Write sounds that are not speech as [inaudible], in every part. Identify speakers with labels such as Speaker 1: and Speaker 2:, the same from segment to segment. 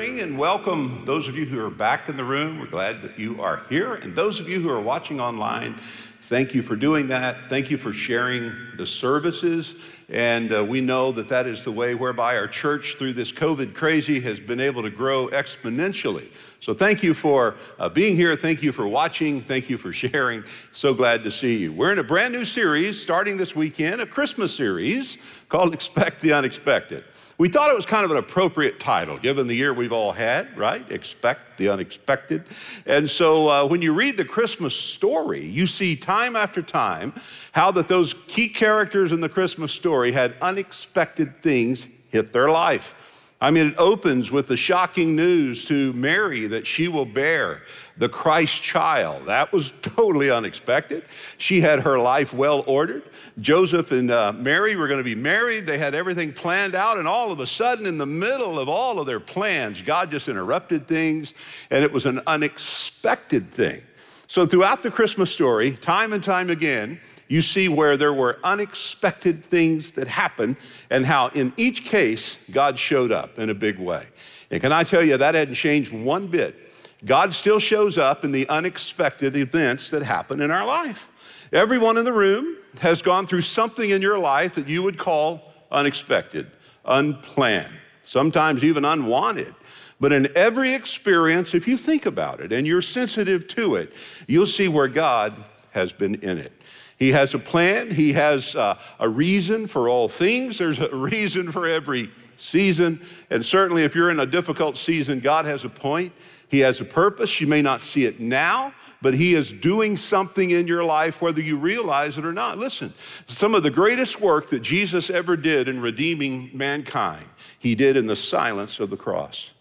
Speaker 1: morning and welcome those of you who are back in the room. We're glad that you are here. And those of you who are watching online, thank you for doing that. Thank you for sharing the services. And uh, we know that that is the way whereby our church, through this COVID crazy, has been able to grow exponentially. So thank you for uh, being here. Thank you for watching. Thank you for [laughs] sharing. So glad to see you. We're in a brand new series starting this weekend, a Christmas series called Expect the Unexpected. We thought it was kind of an appropriate title given the year we've all had, right? Expect the unexpected. And so uh, when you read the Christmas story, you see time after time how that those key characters in the Christmas story had unexpected things hit their life. I mean, it opens with the shocking news to Mary that she will bear the Christ child. That was [laughs] totally unexpected. She had her life well ordered. Joseph and uh, Mary were going to be married. They had everything planned out, and all of a sudden, in the middle of all of their plans, God just interrupted things, and it was an unexpected thing. So, throughout the Christmas story, time and time again, you see where there were unexpected things that happened and how in each case God showed up in a big way. And can I tell you, that hadn't changed one bit. God still shows up in the unexpected events that happen in our life. Everyone in the room has gone through something in your life that you would call unexpected, unplanned, sometimes even unwanted. But in every experience, if you think about it and you're sensitive to it, you'll see where God has been in it. He has a plan, He has uh, a reason for all things. There's a [laughs] reason for every season. And certainly, if you're in a difficult season, God has a point. He has a purpose. You may not see it now, but He is doing something in your life, whether you realize it or not. Listen, some of the greatest work that Jesus ever did in redeeming mankind, He did in the silence of the cross.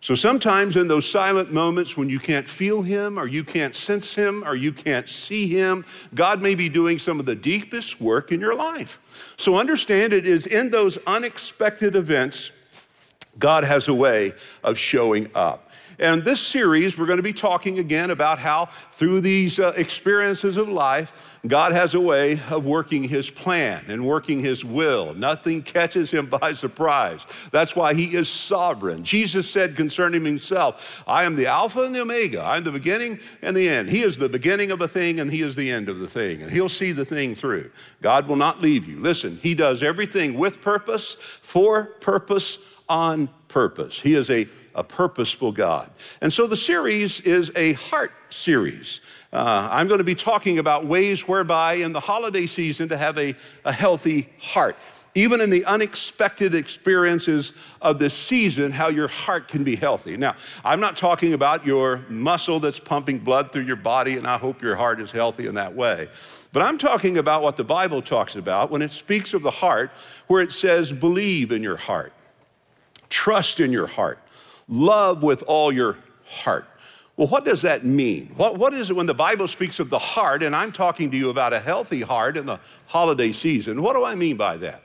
Speaker 1: So sometimes in those silent moments when you can't feel Him or you can't sense Him or you can't see Him, God may be doing some of the deepest work in your life. So understand it is in those unexpected events, God has a way of showing up. And this series, we're going to be talking again about how through these uh, experiences of life, God has a way of working his plan and working his will. Nothing catches him by surprise. That's why he is sovereign. Jesus said concerning himself, I am the Alpha and the Omega. I'm the beginning and the end. He is the beginning of a thing and he is the end of the thing. And he'll see the thing through. God will not leave you. Listen, he does everything with purpose, for purpose, on purpose. He is a a purposeful God. And so the series is a heart series. Uh, I'm going to be talking about ways whereby in the holiday season to have a, a healthy heart. Even in the unexpected experiences of this season, how your heart can be healthy. Now, I'm not talking about your muscle that's pumping blood through your body, and I hope your heart is healthy in that way. But I'm talking about what the Bible talks about when it speaks of the heart, where it says, believe in your heart, trust in your heart, love with all your heart. Well, what does that mean? What, what is it when the Bible speaks of the heart, and I'm talking to you about a healthy heart in the holiday season? What do I mean by that?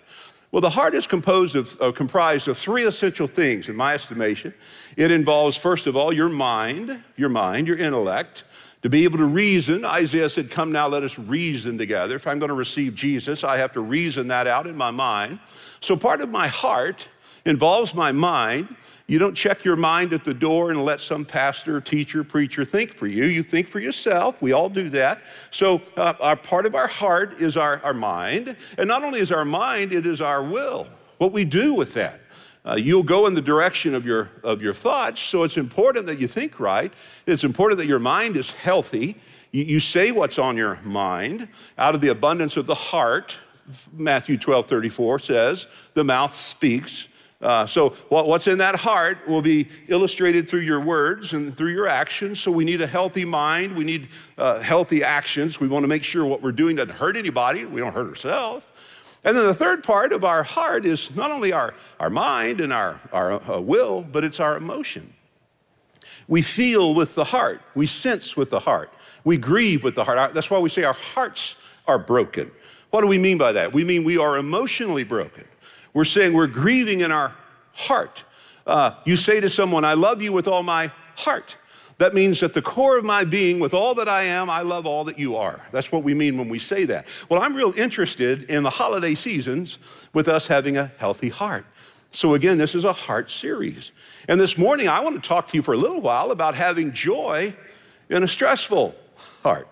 Speaker 1: Well, the heart is composed of, uh, comprised of three essential things, in my estimation. It involves, first of all, your mind, your mind, your intellect, to be able to reason. Isaiah said, Come now, let us reason together. If I'm going to receive Jesus, I have to reason that out in my mind. So part of my heart involves my mind. You don't check your mind at the door and let some pastor, teacher, preacher think for you. You think for yourself. We all do that. So, uh, our part of our heart is our, our mind. And not only is our mind, it is our will, what we do with that. Uh, you'll go in the direction of your, of your thoughts, so it's important that you think right. It's important that your mind is healthy. You, you say what's on your mind. Out of the abundance of the heart, Matthew 12 34 says, the mouth speaks uh, so, what's in that heart will be illustrated through your words and through your actions. So, we need a healthy mind. We need uh, healthy actions. We want to make sure what we're doing doesn't hurt anybody. We don't hurt ourselves. And then the third part of our heart is not only our, our mind and our, our uh, will, but it's our emotion. We feel with the heart. We sense with the heart. We grieve with the heart. That's why we say our hearts are broken. What do we mean by that? We mean we are emotionally broken. We're saying we're grieving in our heart. Uh, you say to someone, I love you with all my heart. That means at the core of my being, with all that I am, I love all that you are. That's what we mean when we say that. Well, I'm real interested in the holiday seasons with us having a healthy heart. So, again, this is a heart series. And this morning, I want to talk to you for a little while about having joy in a stressful heart.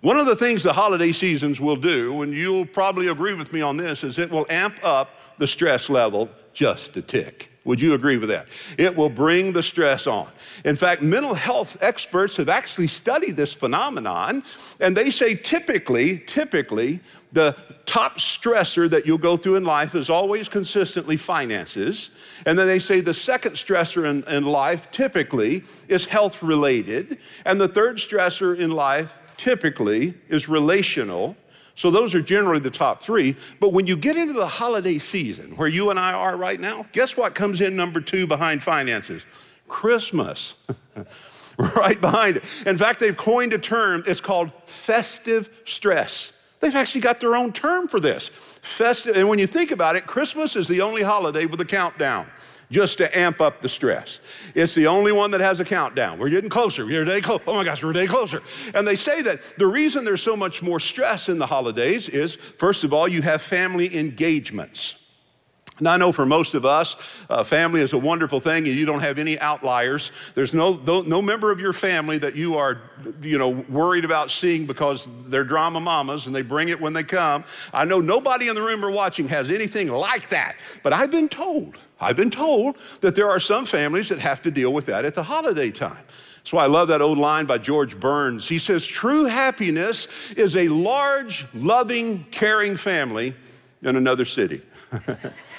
Speaker 1: One of the things the holiday seasons will do, and you'll probably agree with me on this, is it will amp up the stress level just a tick. Would you agree with that? It will bring the stress on. In fact, mental health experts have actually studied this phenomenon, and they say typically, typically, the top stressor that you'll go through in life is always consistently finances. And then they say the second stressor in, in life typically is health related. And the third stressor in life typically is relational. So those are generally the top three. But when you get into the holiday season, where you and I are right now, guess what comes in number two behind finances? Christmas. [laughs] right behind it. In fact, they've coined a term, it's called festive stress. They've actually got their own term for this. Festive, and when you think about it, Christmas is the only holiday with a countdown just to amp up the stress. It's the only one that has a countdown. We're getting closer. We're a day closer. Oh my gosh, we're a day closer. And they say that the reason there's so much more stress in the holidays is, first of all, you have family engagements. Now, I know for most of us, uh, family is a wonderful thing and you don't have any outliers. There's no, no, no, member of your family that you are, you know, worried about seeing because they're drama mamas and they bring it when they come. I know nobody in the room or watching has anything like that, but I've been told I've been told that there are some families that have to deal with that at the holiday time. That's why I love that old line by George Burns. He says, True happiness is a large, loving, caring family in another city. [laughs]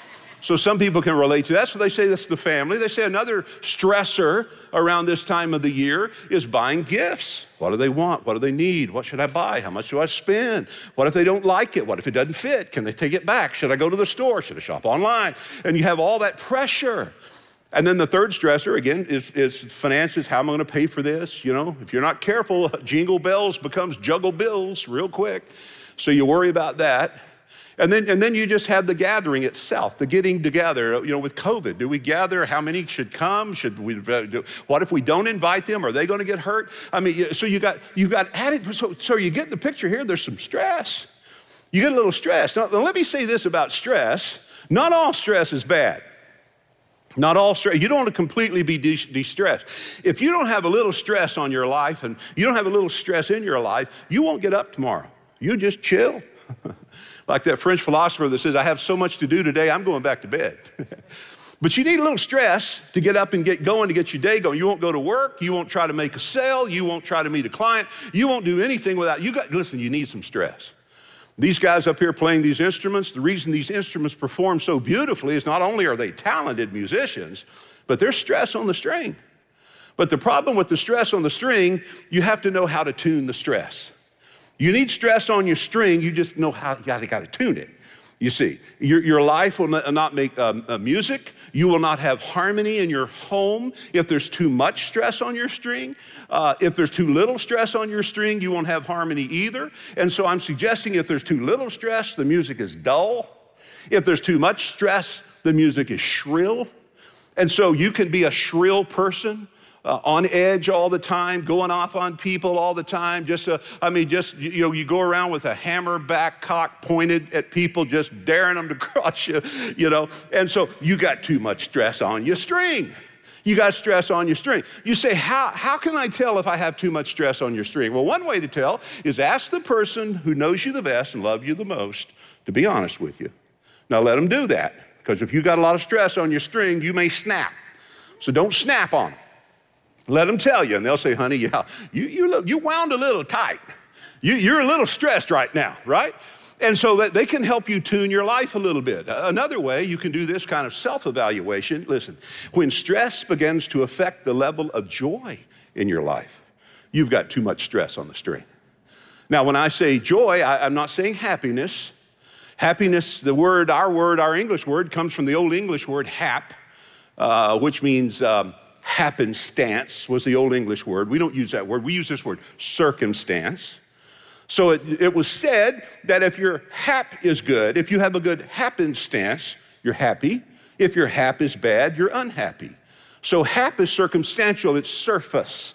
Speaker 1: So some people can relate to that. So they say that's the family. They say another stressor around this time of the year is buying gifts. What do they want? What do they need? What should I buy? How much do I spend? What if they don't like it? What if it doesn't fit? Can they take it back? Should I go to the store? Should I shop online? And you have all that pressure. And then the third stressor, again, is, is finances. How am I going to pay for this? You know, if you're not careful, [laughs] jingle bells becomes juggle bills real quick. So you worry about that. And then, and then you just have the gathering itself, the getting together. You know, with COVID, do we gather? How many should come? Should we? do, What if we don't invite them? Are they going to get hurt? I mean, so you got you got added. So, so you get the picture here. There's some stress. You get a little stress. Now, let me say this about stress. Not all stress is bad. Not all stress. You don't want to completely be de stressed. If you don't have a little stress on your life and you don't have a little stress in your life, you won't get up tomorrow. You just chill. [laughs] like that French philosopher that says, I have so much to do today, I'm going back to bed. [laughs] but you need a little stress to get up and get going, to get your day going. You won't go to work. You won't try to make a sale. You won't try to meet a client. You won't do anything without, you got, listen, you need some stress. These guys up here playing these instruments, the reason these instruments perform so beautifully is not only are they talented musicians, but there's stress on the string. But the problem with the stress on the string, you have to know how to tune the stress. You need stress on your string, you just know how you gotta, gotta tune it. You see, your, your life will not make um, uh, music. You will not have harmony in your home if there's too much stress on your string. Uh, if there's too little stress on your string, you won't have harmony either. And so I'm suggesting if there's too little stress, the music is dull. If there's too much stress, the music is shrill. And so you can be a shrill person uh, on edge all the time, going off on people all the time. Just, uh, I mean, just, you know, you go around with a hammer back cock pointed at people, just daring them to [laughs] cross you, you know. And so you got too much stress on your string. You got stress on your string. You say, how, how can I tell if I have too much stress on your string? Well, one way to tell is ask the person who knows you the best and loves you the most to be honest with you. Now let them do that, because if you got a lot of stress on your string, you may snap. So don't snap on them. Let them tell you, and they'll say, honey, yeah, you, you, you wound a little tight. You, you're a little stressed right now, right? And so that they can help you tune your life a little bit. Another way you can do this kind of self evaluation listen, when stress begins to affect the level of joy in your life, you've got too much stress on the string. Now, when I say joy, I, am not saying happiness. Happiness, the word, our word, our English word, comes from the Old English word hap, uh, which means um, happenstance was the old English word. We don't use that word. We use this word, circumstance. So it, it was said that if your hap is good, if you have a good happenstance, you're happy. If your hap is bad, you're unhappy. So hap is circumstantial, it's surface.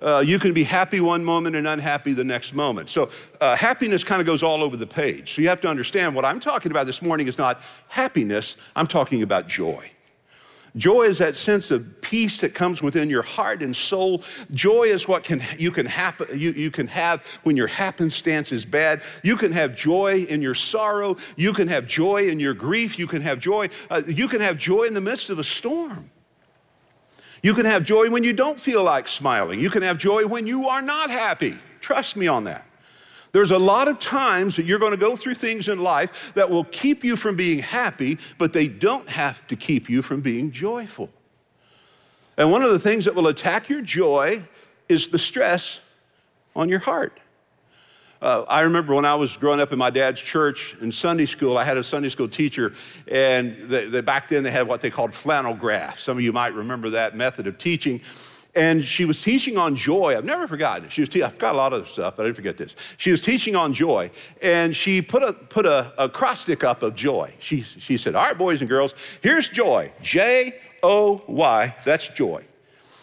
Speaker 1: Uh, you can be happy one moment and unhappy the next moment. So uh, happiness kind of goes all over the page. So you have to understand what I'm talking about this morning is not happiness, I'm talking about joy. Joy is that sense of peace that comes within your heart and soul. Joy is what can, you, can happen, you, you can have when your happenstance is bad. You can have joy in your sorrow. You can have joy in your grief. You can have joy. Uh, you can have joy in the midst of a storm. You can have joy when you don't feel like smiling. You can have joy when you are not happy. Trust me on that. There's a lot of times that you're going to go through things in life that will keep you from being happy, but they don't have to keep you from being joyful. And one of the things that will attack your joy is the stress on your heart. Uh, I remember when I was growing up in my dad's church in Sunday school, I had a Sunday school teacher, and back then they had what they called flannel graphs. Some of you might remember that method of teaching. And she was teaching on joy. I've never forgotten. She was te- I've got a lot of stuff, but I didn't forget this. She was teaching on joy, and she put a, put a, a cross stick up of joy. She, she said, All right, boys and girls, here's joy J O Y, that's joy.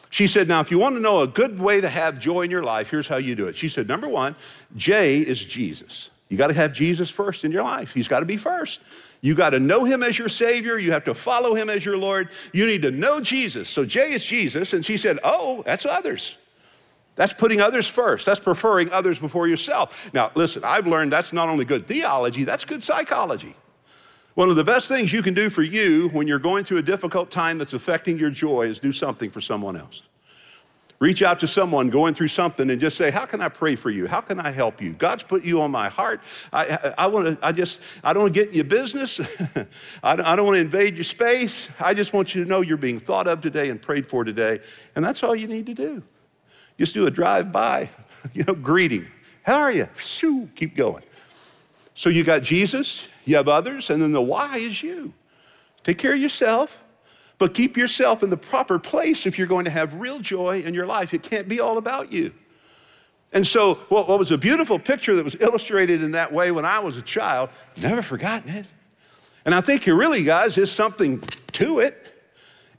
Speaker 1: She said, Now, if you want to know a good way to have joy in your life, here's how you do it. She said, Number one, J is Jesus. You got to have Jesus first in your life. He's got to be first. You got to know him as your Savior. You have to follow him as your Lord. You need to know Jesus. So J is Jesus. And she said, Oh, that's others. That's putting others first. That's preferring others before yourself. Now, listen, I've learned that's not only good theology, that's good psychology. One of the best things you can do for you when you're going through a difficult time that's affecting your joy is do something for someone else. Reach out to someone going through something and just say, How can I pray for you? How can I help you? God's put you on my heart. I, I, I want to, I just, I don't want to get in your business. [laughs] I, don't, I don't want to invade your space. I just want you to know you're being thought of today and prayed for today. And that's all you need to do. Just do a drive by, [laughs] you know, greeting. How are you? Shoo, keep going. So you got Jesus, you have others, and then the why is you. Take care of yourself but keep yourself in the proper place if you're going to have real joy in your life. It can't be all about you. And so, what, was a beautiful picture that was illustrated in that way when I was a child, never forgotten it. And I think here really, guys, is something to it.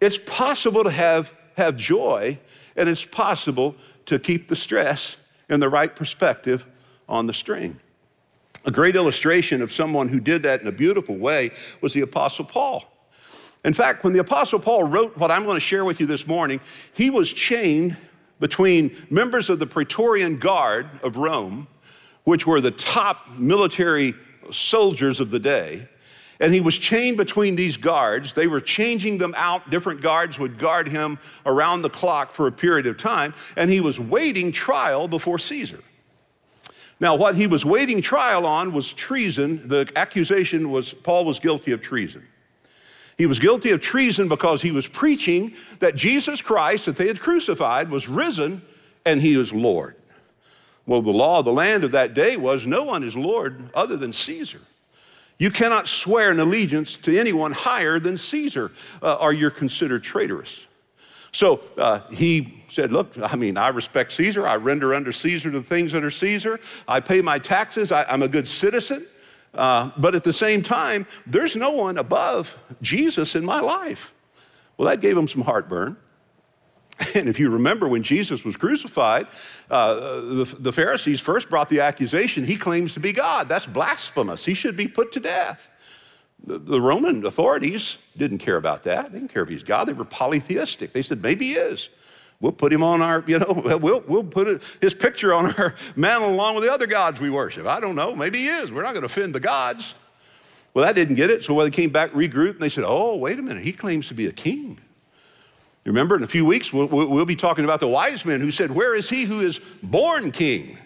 Speaker 1: It's possible to have, have joy, and it's possible to keep the stress in the right perspective on the string. A great illustration of someone who did that in a beautiful way was the Apostle Paul. In fact, when the Apostle Paul wrote what I'm going to share with you this morning, he was chained between members of the Praetorian Guard of Rome, which were the top military soldiers of the day. And he was chained between these guards. They were changing them out. Different guards would guard him around the clock for a period of time. And he was waiting trial before Caesar. Now, what he was waiting trial on was treason. The accusation was Paul was guilty of treason. He was guilty of treason because he was preaching that Jesus Christ, that they had crucified, was risen and he is Lord. Well, the law of the land of that day was no one is Lord other than Caesar. You cannot swear an allegiance to anyone higher than Caesar, uh, or you're considered traitorous. So uh, he said, Look, I mean, I respect Caesar. I render under Caesar the things that are Caesar. I pay my taxes. I, I'm a good citizen. Uh, but at the same time, there's no one above Jesus in my life. Well, that gave him some heartburn. [laughs] And if you remember when Jesus was crucified, uh, the, the Pharisees first brought the accusation he claims to be God. That's blasphemous. He should be put to death. The, the Roman authorities didn't care about that. They didn't care if he's God. They were polytheistic. They said, maybe he is. We'll put him on our, you know, [laughs] we'll, we'll put his picture on our [laughs] mantle along with the other gods we worship. I don't know. Maybe he is. We're not going to offend the gods. Well, that didn't get it. So when they came back, regrouped, and they said, oh, wait a minute. He claims to be a king. You remember, in a few weeks, we'll, we'll be talking about the wise men who said, Where is he who is born king?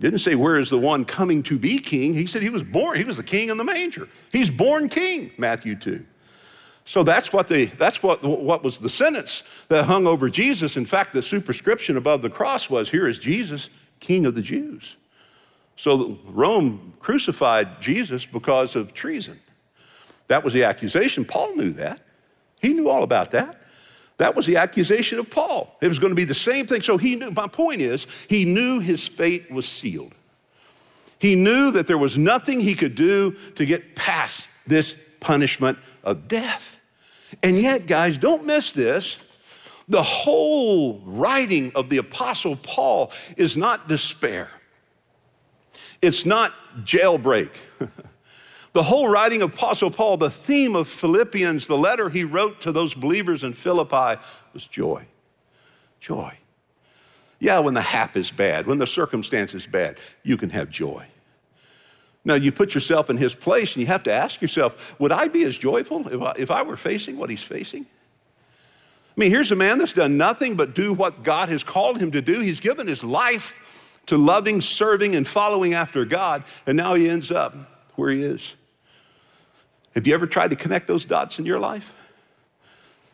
Speaker 1: Didn't say, Where is the one coming to be king? He said, He was born. He was the king in the manger. He's born king, Matthew 2. So that's what, the, that's what, what was the sentence that hung over Jesus. In fact, the superscription above the cross was, Here is Jesus, King of the Jews. So Rome crucified Jesus because of treason. That was the accusation. Paul knew that. He knew all about that. That was the accusation of Paul. It was going to be the same thing. So he knew, my point is, he knew his fate was sealed. He knew that there was nothing he could do to get past this punishment of death. And yet, guys, don't miss this. The whole writing of the Apostle Paul is not despair, it's not jailbreak. [laughs] The whole writing of Apostle Paul, the theme of Philippians, the letter he wrote to those believers in Philippi was joy. Joy. Yeah, when the hap is bad, when the circumstance is bad, you can have joy. Now, you put yourself in his place and you have to ask yourself, would I be as joyful if I, if I were facing what he's facing? I mean, here's a man that's done nothing but do what God has called him to do. He's given his life to loving, serving, and following after God, and now he ends up where he is. Have you ever tried to connect those dots in your life?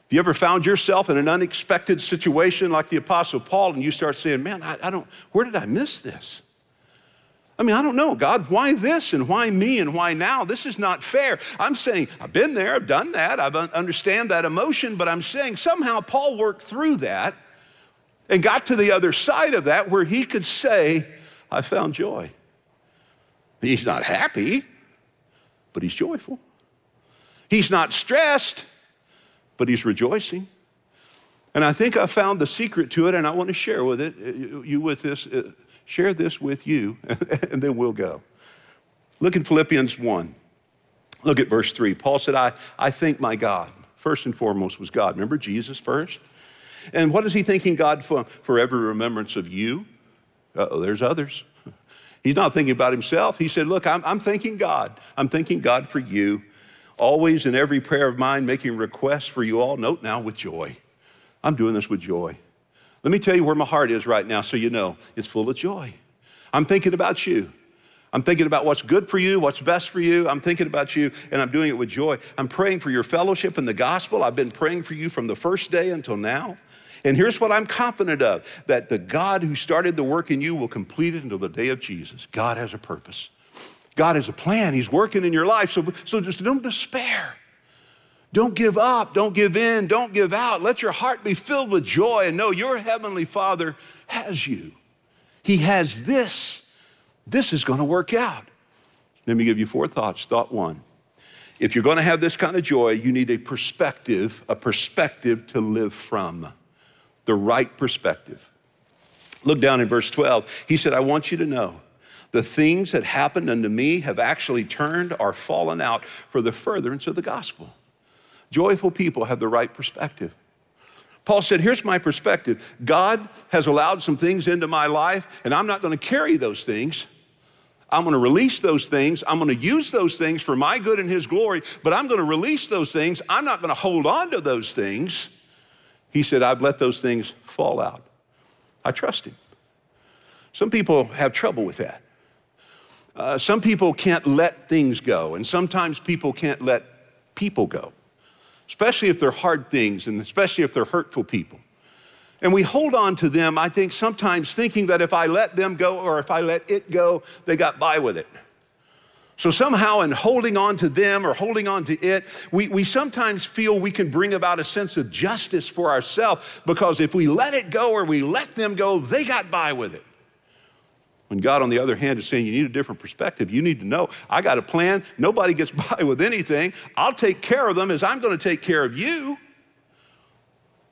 Speaker 1: Have you ever found yourself in an unexpected situation like the Apostle Paul and you start saying, Man, I, I don't, where did I miss this? I mean, I don't know, God, why this and why me and why now? This is not fair. I'm saying, I've been there, I've done that, I understand that emotion, but I'm saying somehow Paul worked through that and got to the other side of that where he could say, I found joy. He's not happy, but he's joyful. He's not stressed, but he's rejoicing. And I think I found the secret to it, and I want to share with it, uh, you with this, uh, share this with you, [laughs] and then we'll go. Look in Philippians 1. Look at verse 3. Paul said, I, I thank my God. First and foremost was God. Remember Jesus first? And what is he thanking God for? For every remembrance of you. oh, there's others. [laughs] He's not thinking about himself. He said, Look, I'm, I'm thanking God. I'm thanking God for you always in every prayer of mine making requests for you all. Note now with joy. I'm doing this with joy. Let me tell you where my heart is right now so you know it's full of joy. I'm thinking about you. I'm thinking about what's good for you, what's best for you. I'm thinking about you, and I'm doing it with joy. I'm praying for your fellowship in the gospel. I've been praying for you from the first day until now. And here's what I'm confident of that the God who started the work in you will complete it until the day of Jesus. God has a purpose. God has a plan. He's working in your life. So, so just don't despair. Don't give up. Don't give in. Don't give out. Let your heart be filled with joy and know your Heavenly Father has you. He has this. This is going to work out. Let me give you four thoughts. Thought one if you're going to have this kind of joy, you need a perspective, a perspective to live from, the right perspective. Look down in verse 12. He said, I want you to know the things that happened unto me have actually turned or fallen out for the furtherance of the gospel. Joyful people have the right perspective. Paul said, Here's my perspective God has allowed some things into my life, and I'm not going to carry those things. I'm going to release those things. I'm going to use those things for my good and His glory, but I'm going to release those things. I'm not going to hold on to those things. He said, I've let those things fall out. I trust Him. Some people have trouble with that. Uh, some people can't let things go, and sometimes people can't let people go, especially if they're hard things and especially if they're hurtful people. And we hold on to them, I think, sometimes thinking that if I let them go or if I let it go, they got by with it. So somehow, in holding on to them or holding on to it, we, we sometimes feel we can bring about a sense of justice for ourselves because if we let it go or we let them go, they got by with it. When God, on the other hand, is saying you need a different perspective, you need to know I got a plan. Nobody gets [laughs] by with anything. I'll take care of them as I'm going to take care of you.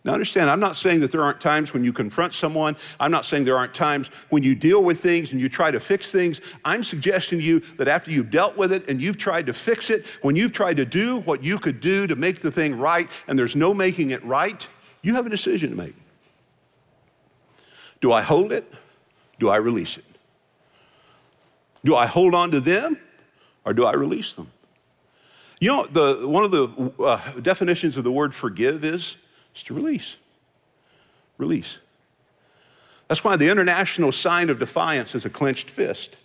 Speaker 1: Now, understand, I'm not saying that there aren't times when you confront someone. I'm not saying there aren't times when you deal with things and you try to fix things. I'm suggesting to you that after you've dealt with it and you've tried to fix it, when you've tried to do what you could do to make the thing right and there's no making it right, you have a decision to make. Do I hold it? Do I release it? Do I hold on to them or do I release them? You know, the, one of the uh, definitions of the word forgive is, to release. Release. That's why the international sign of defiance is a clenched fist.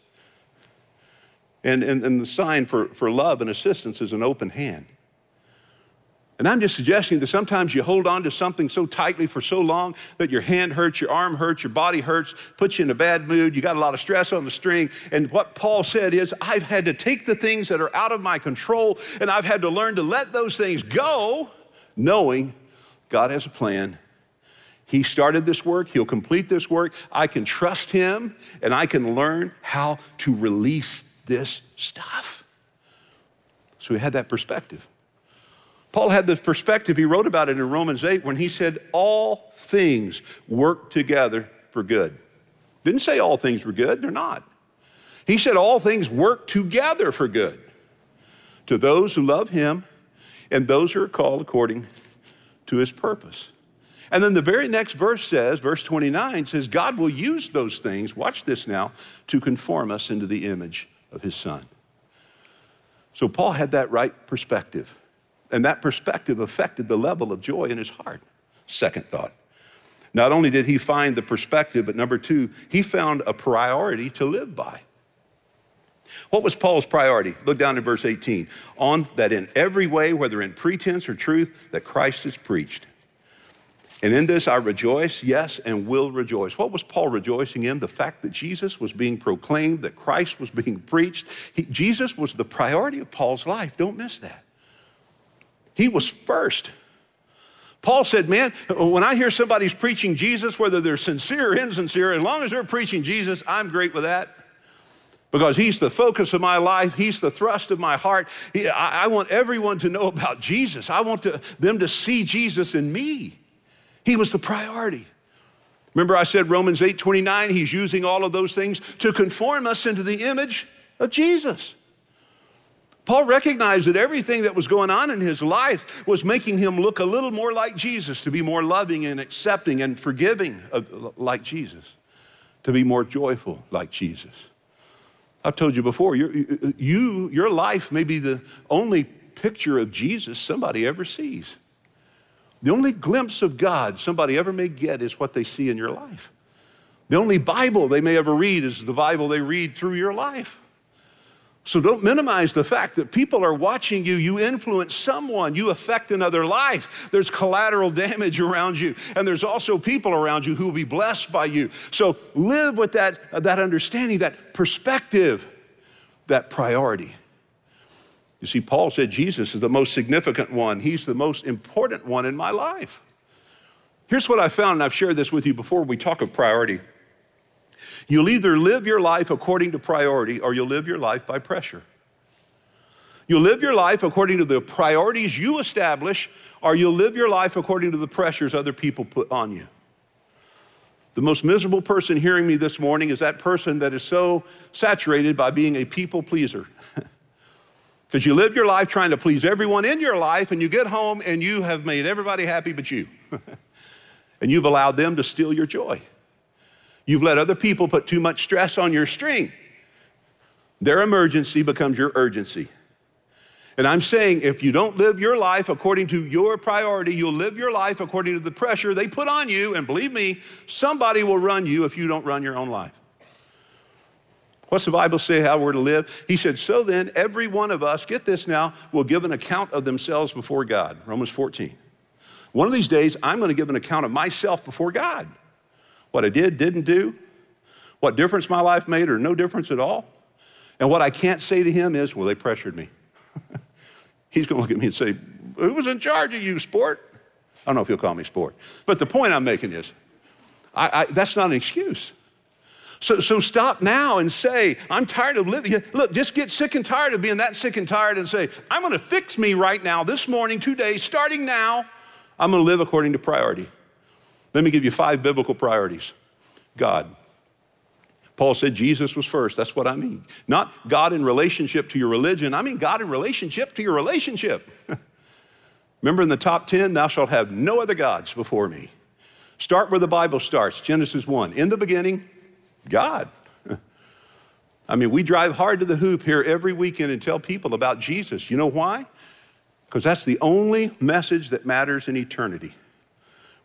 Speaker 1: And, and, and the sign for, for love and assistance is an open hand. And I'm just suggesting that sometimes you hold on to something so tightly for so long that your hand hurts, your arm hurts, your body hurts, puts you in a bad mood, you got a lot of stress on the string. And what Paul said is, I've had to take the things that are out of my control and I've had to learn to let those things go, knowing God has a plan. He started this work, He'll complete this work. I can trust Him and I can learn how to release this stuff. So he had that perspective. Paul had this perspective. He wrote about it in Romans 8 when he said, All things work together for good. Didn't say all things were good, they're not. He said, All things work together for good to those who love him and those who are called according to his purpose. And then the very next verse says, verse 29 says, God will use those things, watch this now, to conform us into the image of his son. So Paul had that right perspective. And that perspective affected the level of joy in his heart. Second thought. Not only did he find the perspective, but number two, he found a priority to live by. What was Paul's priority? Look down in verse 18. On that in every way, whether in pretense or truth, that Christ is preached. And in this I rejoice, yes, and will rejoice. What was Paul rejoicing in? The fact that Jesus was being proclaimed, that Christ was being preached. He, Jesus was the priority of Paul's life. Don't miss that. He was first. Paul said, Man, when I hear somebody's preaching Jesus, whether they're sincere or insincere, as long as they're preaching Jesus, I'm great with that because he's the focus of my life. He's the thrust of my heart. He, I, I, want everyone to know about Jesus. I want to, them to see Jesus in me. He was the priority. Remember, I said Romans 8 29, he's using all of those things to conform us into the image of Jesus. Paul recognized that everything that was going on in his life was making him look a little more like Jesus, to be more loving and accepting and forgiving like Jesus, to be more joyful like Jesus. I've told you before, you, your life may be the only picture of Jesus somebody ever sees. The only glimpse of God somebody ever may get is what they see in your life. The only Bible they may ever read is the Bible they read through your life. So don't minimize the fact that people are watching you. You influence someone, you affect another life. There's collateral [laughs] damage around you, and there's also people around you who will be blessed by you. So live with that, uh, that understanding, that perspective, that priority. You see, Paul said Jesus is the most significant one, he's the most important one in my life. Here's what I found, and I've shared this with you before we talk of priority. You'll either live your life according to priority or you'll live your life by pressure. You'll live your life according to the priorities you establish, or you'll live your life according to the pressures other people put on you. The most miserable person hearing me this morning is that person that is so saturated by being a people pleaser. [laughs] Because you live your life trying to please everyone in your life, and you get home and you have made everybody happy but you. [laughs] and you've allowed them to steal your joy. You've let other people put too much stress on your string. Their emergency becomes your urgency. And I'm saying if you don't live your life according to your priority, you'll live your life according to the pressure they put on you. And believe me, somebody will run you if you don't run your own life. What's the Bible say how we're to live? He said, So then, every one of us, get this now, will give an account of themselves before God. Romans 14. One of these days, I'm going to give an account of myself before God what I did, didn't do, what difference my life made or no difference at all. And what I can't say to him is, well, they pressured me. [laughs] He's going to look at me and say, who was in charge of you, sport? I don't know if he'll call me sport. But the point I'm making is, I, I, that's not an excuse. So, so stop now and say, I'm tired of living. Look, just get sick and tired of being that sick and tired and say, I'm going to fix me right now, this morning, today, starting now. I'm going to live according to priority. Let me give you five biblical priorities God. Paul said Jesus was first. That's what I mean. Not God in relationship to your religion, I mean God in relationship to your relationship. [laughs] Remember in the top 10, thou shalt have no other gods before me. Start where the Bible starts Genesis 1. In the beginning, God. [laughs] I mean, we drive hard to the hoop here every weekend and tell people about Jesus. You know why? Because that's the only message that matters in eternity.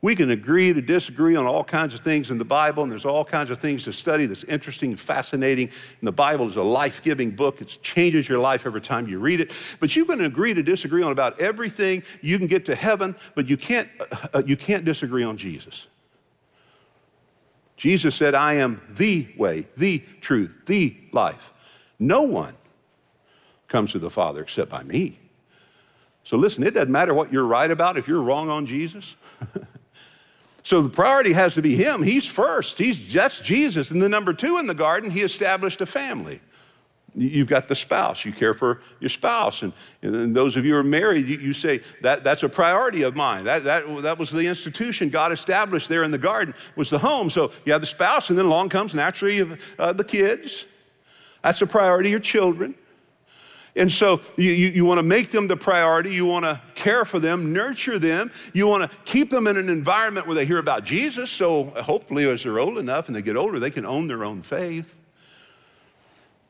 Speaker 1: We can agree to disagree on all kinds of things in the Bible, and there's all kinds of things to study that's interesting and fascinating. And the Bible is a life giving book, it changes your life every time you read it. But you can agree to disagree on about everything. You can get to heaven, but you can't, uh, uh, you can't disagree on Jesus. Jesus said, I am the way, the truth, the life. No one comes to the Father except by me. So listen, it doesn't matter what you're right about if you're wrong on Jesus. [laughs] so the priority has to be him. He's first. He's that's Jesus. And then number two in the garden, he established a family. You've got the spouse. You care for your spouse. And, and those of you who are married, you, you, say, that, that's a priority of mine. That, that, that was the institution God established there in the garden, was the home. So you have the spouse, and then along comes naturally uh, the kids. That's a priority, your children. And so you, you, you want to make them the priority. You want to care for them, nurture them. You want to keep them in an environment where they hear about Jesus. So hopefully, as they're old enough and they get older, they can own their own faith.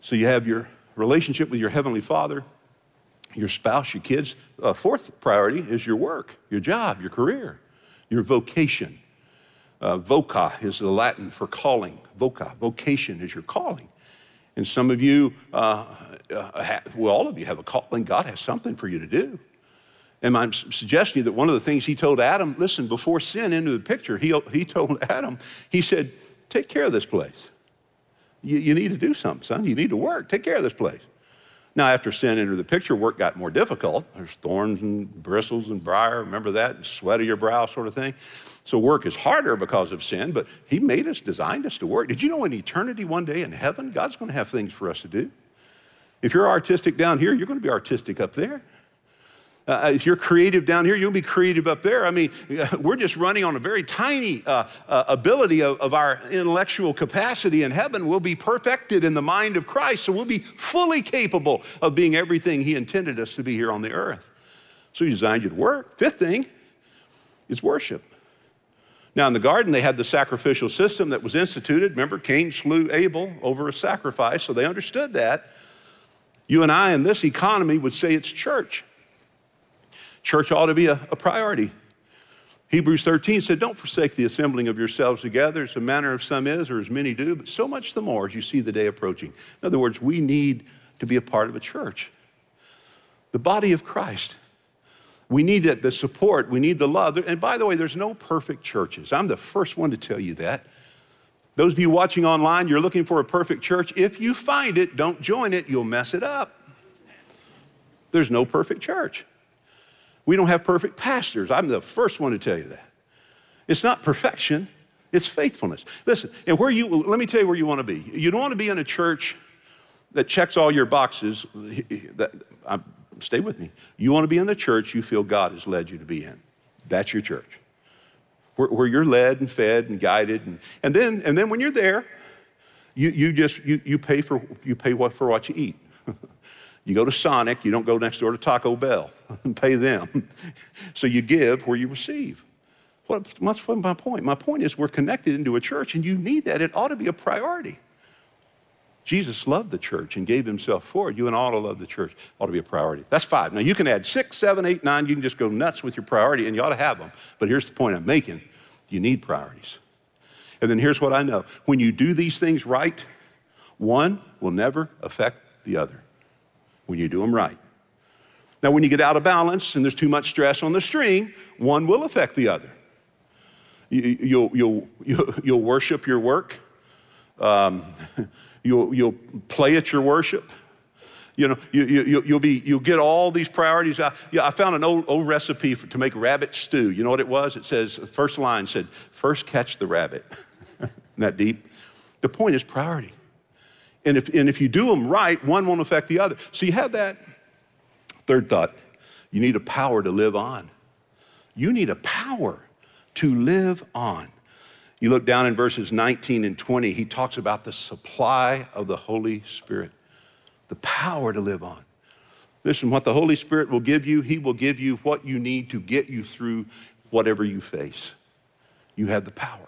Speaker 1: So you have your relationship with your Heavenly Father, your spouse, your kids. Uh, fourth priority is your work, your job, your career, your vocation. Uh, voca is the Latin for calling. Voca, vocation is your calling. And some of you, uh, uh, well, all of you have a calling. God has something for you to do. And I'm suggesting that one of the things he told Adam, listen, before sin entered the picture, he, he told Adam, he said, take care of this place. You, you need to do something, son. You need to work. Take care of this place. Now, after sin entered the picture, work got more difficult. There's thorns and bristles and briar, remember that? And sweat of your brow, sort of thing. So, work is harder because of sin, but He made us, designed us to work. Did you know in eternity, one day in heaven, God's going to have things for us to do? If you're artistic down here, you're going to be artistic up there. Uh, if you're creative down here, you'll be creative up there. I mean, [laughs] we're just running on a very tiny uh, uh, ability of, of, our intellectual capacity in heaven. We'll be perfected in the mind of Christ, so we'll be fully capable of being everything He intended us to be here on the earth. So He designed you to work. Fifth thing is worship. Now, in the garden, they had the sacrificial system that was instituted. Remember, Cain slew Abel over a sacrifice, so they understood that. You and I in this economy would say it's church. Church ought to be a, a priority. Hebrews 13 said, Don't forsake the assembling of yourselves together, as a manner of some is, or as many do, but so much the more as you see the day approaching. In other words, we need to be a part of a church, the body of Christ. We need the support, we need the love. And by the way, there's no perfect churches. I'm the first one to tell you that. Those of you watching online, you're looking for a perfect church. If you find it, don't join it, you'll mess it up. There's no perfect church. We don't have perfect pastors. I'm the first one to tell you that. It's not perfection, it's faithfulness. Listen, and where you, let me tell you where you want to be. You don't want to be in a church that checks all your boxes. That, I, stay with me. You want to be in the church you feel God has led you to be in. That's your church. Where, where you're led and fed and guided. And, and, then, and then when you're there, you, you just you, you pay for you pay what for what you eat. [laughs] You go to Sonic, you don't go next door to Taco Bell [laughs] and pay them. [laughs] so you give where you receive. What, what's my point? My point is we're connected into a church and you need that. It ought to be a priority. Jesus loved the church and gave himself for it. You and all to love the church. Ought to be a priority. That's five. Now you can add six, seven, eight, nine. You can just go nuts with your priority and you ought to have them. But here's the point I'm making. You need priorities. And then here's what I know. When you do these things right, one will never affect the other when you do them right. Now, when you get out of balance and there's too much stress on the string, one will affect the other. You, will you'll, you'll, [laughs] you'll worship your work, um, [laughs] you'll, you'll play at your worship. You know, you, you, you'll, be, you'll get all these priorities. I, yeah, I found an old, old recipe for, to make rabbit stew. You know what it was? It says, the first line said, first catch the rabbit. [laughs] Isn't that deep? The point is priority. And if, and if you do them right, one won't affect the other. So you have that. Third thought you need a power to live on. You need a power to live on. You look down in verses 19 and 20, he talks about the supply of the Holy Spirit, the power to live on. Listen, what the Holy Spirit will give you, he will give you what you need to get you through whatever you face. You have the power.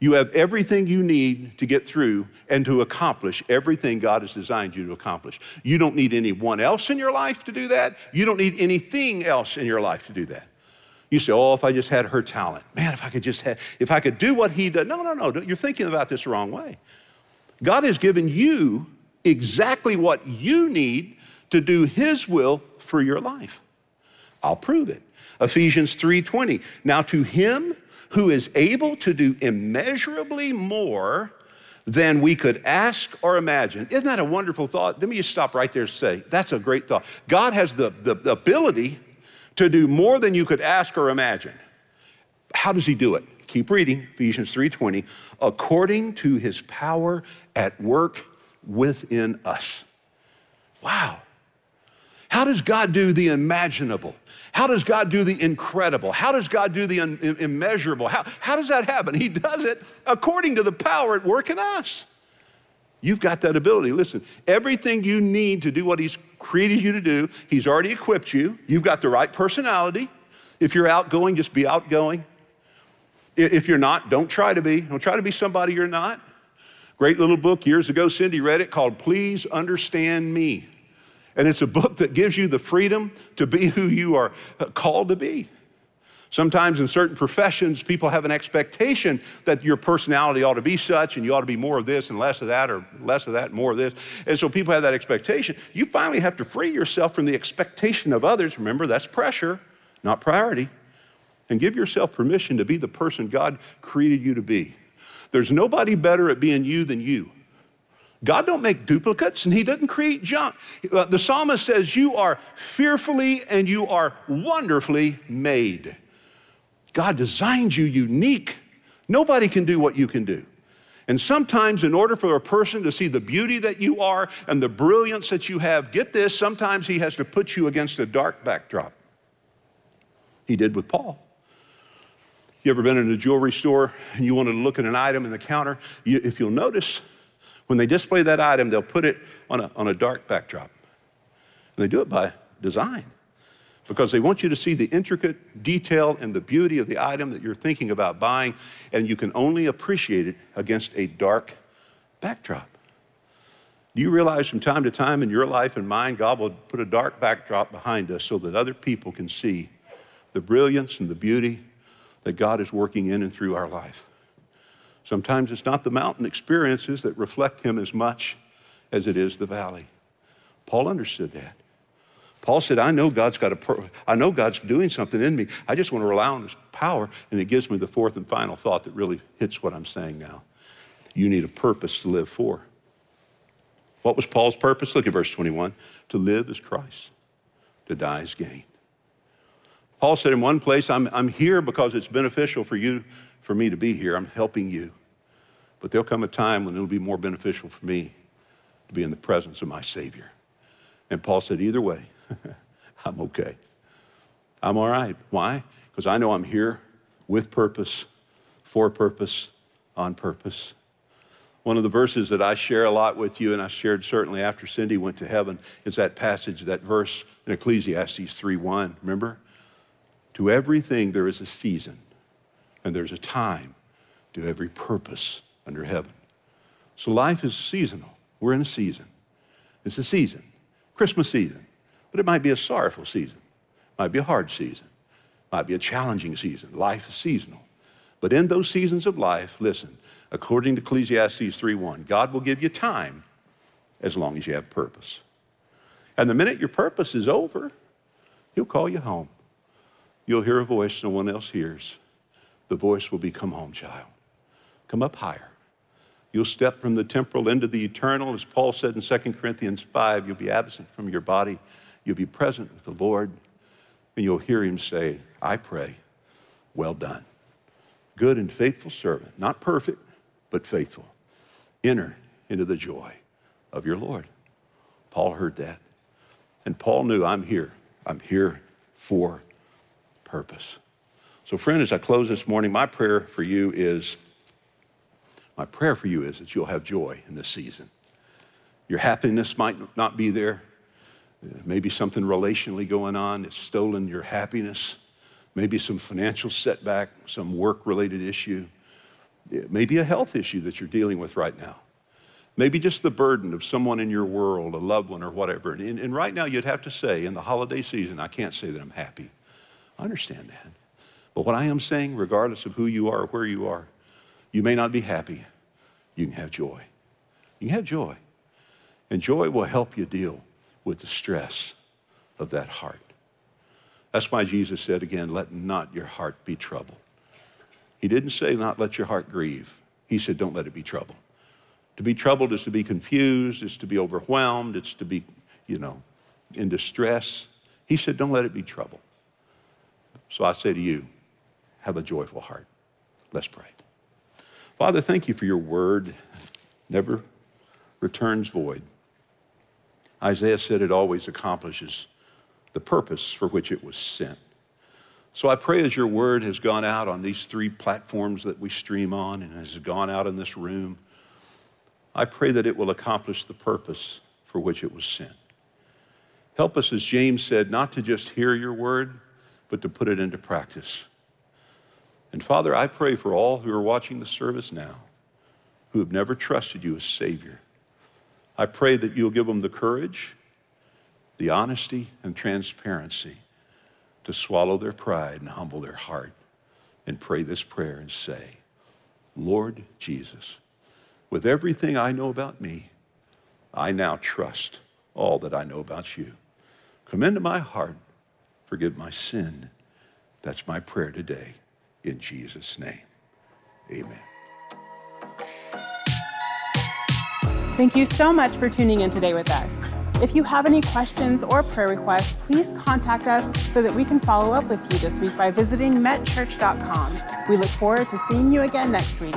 Speaker 1: You have everything you need to get through and to accomplish everything God has designed you to accomplish. You don't need anyone else in your life to do that. You don't need anything else in your life to do that. You say, oh, if I just had her talent. Man, if I could just have, if I could do what he does. No, no, no. You're thinking about this the wrong way. God has given you exactly what you need to do his will for your life. I'll prove it. Ephesians 3:20. Now to him who is able to do immeasurably more than we could ask or imagine. Isn't that a wonderful thought? Let me just stop right there and say, that's a great thought. God has the, the, the ability to do more than you could ask or imagine. How does he do it? Keep reading, Ephesians 3:20, according to his power at work within us. Wow. How does God do the imaginable? How does God do the incredible? How does God do the un- immeasurable? How, how does that happen? He does it according to the power at work in us. You've got that ability. Listen, everything you need to do what He's created you to do, He's already equipped you. You've got the right personality. If you're outgoing, just be outgoing. If you're not, don't try to be. Don't try to be somebody you're not. Great little book years ago, Cindy read it called Please Understand Me. And it's a book that gives you the freedom to be who you are uh, called to be. Sometimes in certain professions, people have an expectation that your personality ought to be such and you ought to be more of this and less of that, or less of that and more of this. And so people have that expectation. You finally have to free yourself from the expectation of others. Remember, that's pressure, not priority. And give yourself permission to be the person God created you to be. There's nobody better at being you than you. God don't make duplicates and he doesn't create junk. Uh, the psalmist says you are fearfully and you are wonderfully made. God designed you unique. Nobody can do what you can do. And sometimes, in order for a person to see the beauty that you are and the brilliance that you have, get this, sometimes he has to put you against a dark backdrop. He did with Paul. You ever been in a jewelry store and you wanted to look at an item in the counter? You, if you'll notice, when they display that item, they'll put it on a, on a dark backdrop. And they do it by design because they want you to see the intricate detail and the beauty of the item that you're thinking about buying, and you can only appreciate it against a dark backdrop. Do you realize from time to time in your life and mine, God will put a dark backdrop behind us so that other people can see the brilliance and the beauty that God is working in and through our life? Sometimes it's not the mountain experiences that reflect him as much as it is the valley. Paul understood that. Paul said, I know God's got a, I know God's doing something in me. I just want to rely on his power. And it gives me the fourth and final thought that really hits what I'm saying now. You need a purpose to live for. What was Paul's purpose? Look at verse 21. To live is Christ, to die is gain. Paul said in one place, I'm, I'm here because it's beneficial for you for me to be here. I'm helping you. But there'll come a time when it'll be more beneficial for me to be in the presence of my Savior. And Paul said, either way, [laughs] I'm okay. I'm all right. Why? Because I know I'm here with purpose, for purpose, on purpose. One of the verses that I share a lot with you, and I shared certainly after Cindy went to heaven, is that passage, that verse in Ecclesiastes 3:1. Remember? To everything there is a season and there's a time to every purpose under heaven. So life is seasonal. We're in a season. It's a season, Christmas season, but it might be a sorrowful season, might be a hard season, might be a challenging season. Life is seasonal. But in those seasons of life, listen, according to Ecclesiastes 3:1, God will give you time as long as you have purpose. And the minute your purpose is over, he'll call you home. You'll hear a voice no one else hears the voice will be, Come home, child. Come up higher. You'll step from the temporal into the eternal. As Paul said in 2 Corinthians 5, you'll be absent from your body. You'll be present with the Lord. And you'll hear him say, I pray, well done. Good and faithful servant, not perfect, but faithful. Enter into the joy of your Lord. Paul heard that. And Paul knew, I'm here. I'm here for purpose. So, friend, as I close this morning, my prayer for you is my prayer for you is that you'll have joy in this season. Your happiness might not be there. Maybe something relationally going on that's stolen your happiness. Maybe some financial setback, some work related issue. Maybe a health issue that you're dealing with right now. Maybe just the burden of someone in your world, a loved one or whatever. And, and right now, you'd have to say, in the holiday season, I can't say that I'm happy. I understand that. But what I am saying, regardless of who you are or where you are, you may not be happy. You can have joy. You can have joy. And joy will help you deal with the stress of that heart. That's why Jesus said again, let not your heart be troubled. He didn't say not let your heart grieve. He said don't let it be troubled. To be troubled is to be confused, is to be overwhelmed, it's to be, you know, in distress. He said, Don't let it be trouble. So I say to you, have a joyful heart. Let's pray. Father, thank you for your word. Never returns void. Isaiah said it always accomplishes the purpose for which it was sent. So I pray as your word has gone out on these three platforms that we stream on and has gone out in this room, I pray that it will accomplish the purpose for which it was sent. Help us, as James said, not to just hear your word, but to put it into practice. And Father, I pray for all who are watching the service now who have never trusted you as Savior. I pray that you'll give them the courage, the honesty, and transparency to swallow their pride and humble their heart and pray this prayer and say, Lord Jesus, with everything I know about me, I now trust all that I know about you. Come into my heart, forgive my sin. That's my prayer today. In Jesus' name, amen.
Speaker 2: Thank you so much for tuning in today with us. If you have any questions or prayer requests, please contact us so that we can follow up with you this week by visiting metchurch.com. We look forward to seeing you again next week.